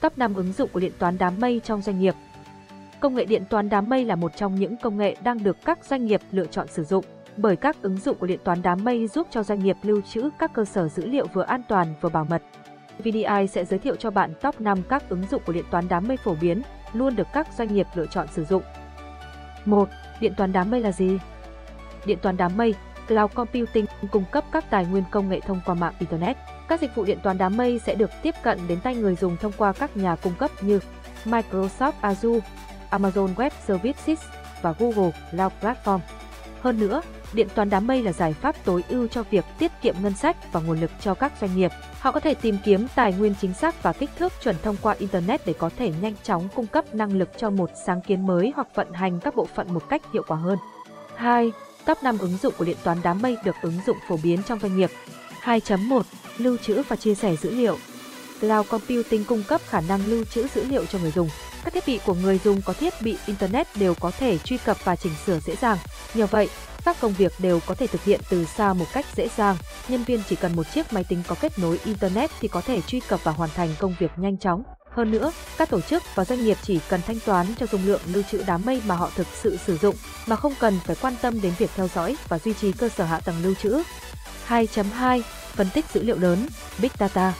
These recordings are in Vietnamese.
Top 5 ứng dụng của điện toán đám mây trong doanh nghiệp. Công nghệ điện toán đám mây là một trong những công nghệ đang được các doanh nghiệp lựa chọn sử dụng, bởi các ứng dụng của điện toán đám mây giúp cho doanh nghiệp lưu trữ các cơ sở dữ liệu vừa an toàn vừa bảo mật. VDI sẽ giới thiệu cho bạn top 5 các ứng dụng của điện toán đám mây phổ biến, luôn được các doanh nghiệp lựa chọn sử dụng. 1. Điện toán đám mây là gì? Điện toán đám mây, Cloud Computing cung cấp các tài nguyên công nghệ thông qua mạng Internet. Các dịch vụ điện toán đám mây sẽ được tiếp cận đến tay người dùng thông qua các nhà cung cấp như Microsoft Azure, Amazon Web Services và Google Cloud Platform. Hơn nữa, điện toán đám mây là giải pháp tối ưu cho việc tiết kiệm ngân sách và nguồn lực cho các doanh nghiệp. Họ có thể tìm kiếm tài nguyên chính xác và kích thước chuẩn thông qua Internet để có thể nhanh chóng cung cấp năng lực cho một sáng kiến mới hoặc vận hành các bộ phận một cách hiệu quả hơn. 2. Top 5 ứng dụng của điện toán đám mây được ứng dụng phổ biến trong doanh nghiệp. 2.1 Lưu trữ và chia sẻ dữ liệu Cloud Computing cung cấp khả năng lưu trữ dữ liệu cho người dùng. Các thiết bị của người dùng có thiết bị Internet đều có thể truy cập và chỉnh sửa dễ dàng. Nhờ vậy, các công việc đều có thể thực hiện từ xa một cách dễ dàng. Nhân viên chỉ cần một chiếc máy tính có kết nối Internet thì có thể truy cập và hoàn thành công việc nhanh chóng. Hơn nữa, các tổ chức và doanh nghiệp chỉ cần thanh toán cho dung lượng lưu trữ đám mây mà họ thực sự sử dụng mà không cần phải quan tâm đến việc theo dõi và duy trì cơ sở hạ tầng lưu trữ. 2.2 Phân tích dữ liệu lớn, Big Data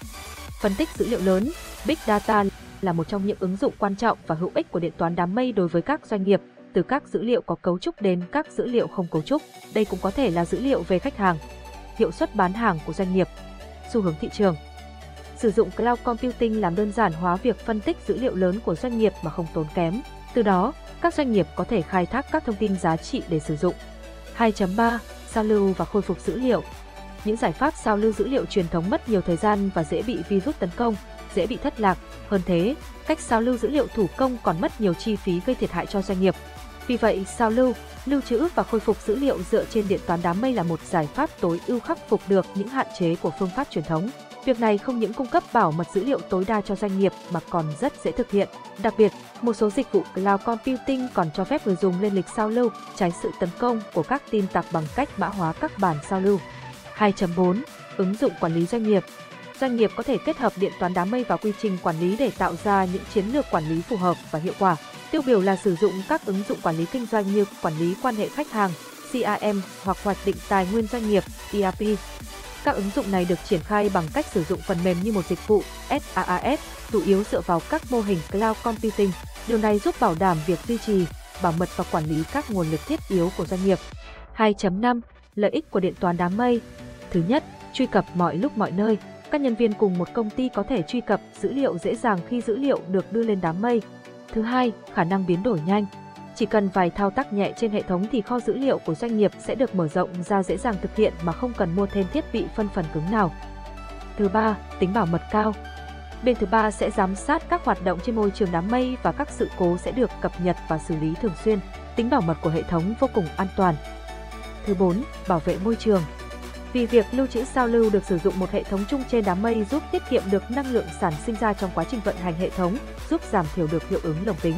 Phân tích dữ liệu lớn, Big Data là một trong những ứng dụng quan trọng và hữu ích của điện toán đám mây đối với các doanh nghiệp, từ các dữ liệu có cấu trúc đến các dữ liệu không cấu trúc. Đây cũng có thể là dữ liệu về khách hàng, hiệu suất bán hàng của doanh nghiệp, xu hướng thị trường. Sử dụng cloud computing làm đơn giản hóa việc phân tích dữ liệu lớn của doanh nghiệp mà không tốn kém. Từ đó, các doanh nghiệp có thể khai thác các thông tin giá trị để sử dụng. 2.3 Giao lưu và khôi phục dữ liệu những giải pháp sao lưu dữ liệu truyền thống mất nhiều thời gian và dễ bị virus tấn công, dễ bị thất lạc. Hơn thế, cách sao lưu dữ liệu thủ công còn mất nhiều chi phí gây thiệt hại cho doanh nghiệp. Vì vậy, sao lưu, lưu trữ và khôi phục dữ liệu dựa trên điện toán đám mây là một giải pháp tối ưu khắc phục được những hạn chế của phương pháp truyền thống. Việc này không những cung cấp bảo mật dữ liệu tối đa cho doanh nghiệp mà còn rất dễ thực hiện. Đặc biệt, một số dịch vụ cloud computing còn cho phép người dùng lên lịch sao lưu, tránh sự tấn công của các tin tặc bằng cách mã hóa các bản sao lưu. 2.4 Ứng dụng quản lý doanh nghiệp Doanh nghiệp có thể kết hợp điện toán đám mây vào quy trình quản lý để tạo ra những chiến lược quản lý phù hợp và hiệu quả. Tiêu biểu là sử dụng các ứng dụng quản lý kinh doanh như quản lý quan hệ khách hàng, CRM hoặc hoạch định tài nguyên doanh nghiệp, ERP. Các ứng dụng này được triển khai bằng cách sử dụng phần mềm như một dịch vụ SaaS, chủ yếu dựa vào các mô hình cloud computing. Điều này giúp bảo đảm việc duy trì, bảo mật và quản lý các nguồn lực thiết yếu của doanh nghiệp. 2.5 Lợi ích của điện toán đám mây Thứ nhất, truy cập mọi lúc mọi nơi. Các nhân viên cùng một công ty có thể truy cập dữ liệu dễ dàng khi dữ liệu được đưa lên đám mây. Thứ hai, khả năng biến đổi nhanh. Chỉ cần vài thao tác nhẹ trên hệ thống thì kho dữ liệu của doanh nghiệp sẽ được mở rộng ra dễ dàng thực hiện mà không cần mua thêm thiết bị phân phần cứng nào. Thứ ba, tính bảo mật cao. Bên thứ ba sẽ giám sát các hoạt động trên môi trường đám mây và các sự cố sẽ được cập nhật và xử lý thường xuyên. Tính bảo mật của hệ thống vô cùng an toàn. Thứ 4, bảo vệ môi trường. Vì việc lưu trữ sao lưu được sử dụng một hệ thống chung trên đám mây giúp tiết kiệm được năng lượng sản sinh ra trong quá trình vận hành hệ thống, giúp giảm thiểu được hiệu ứng lồng kính.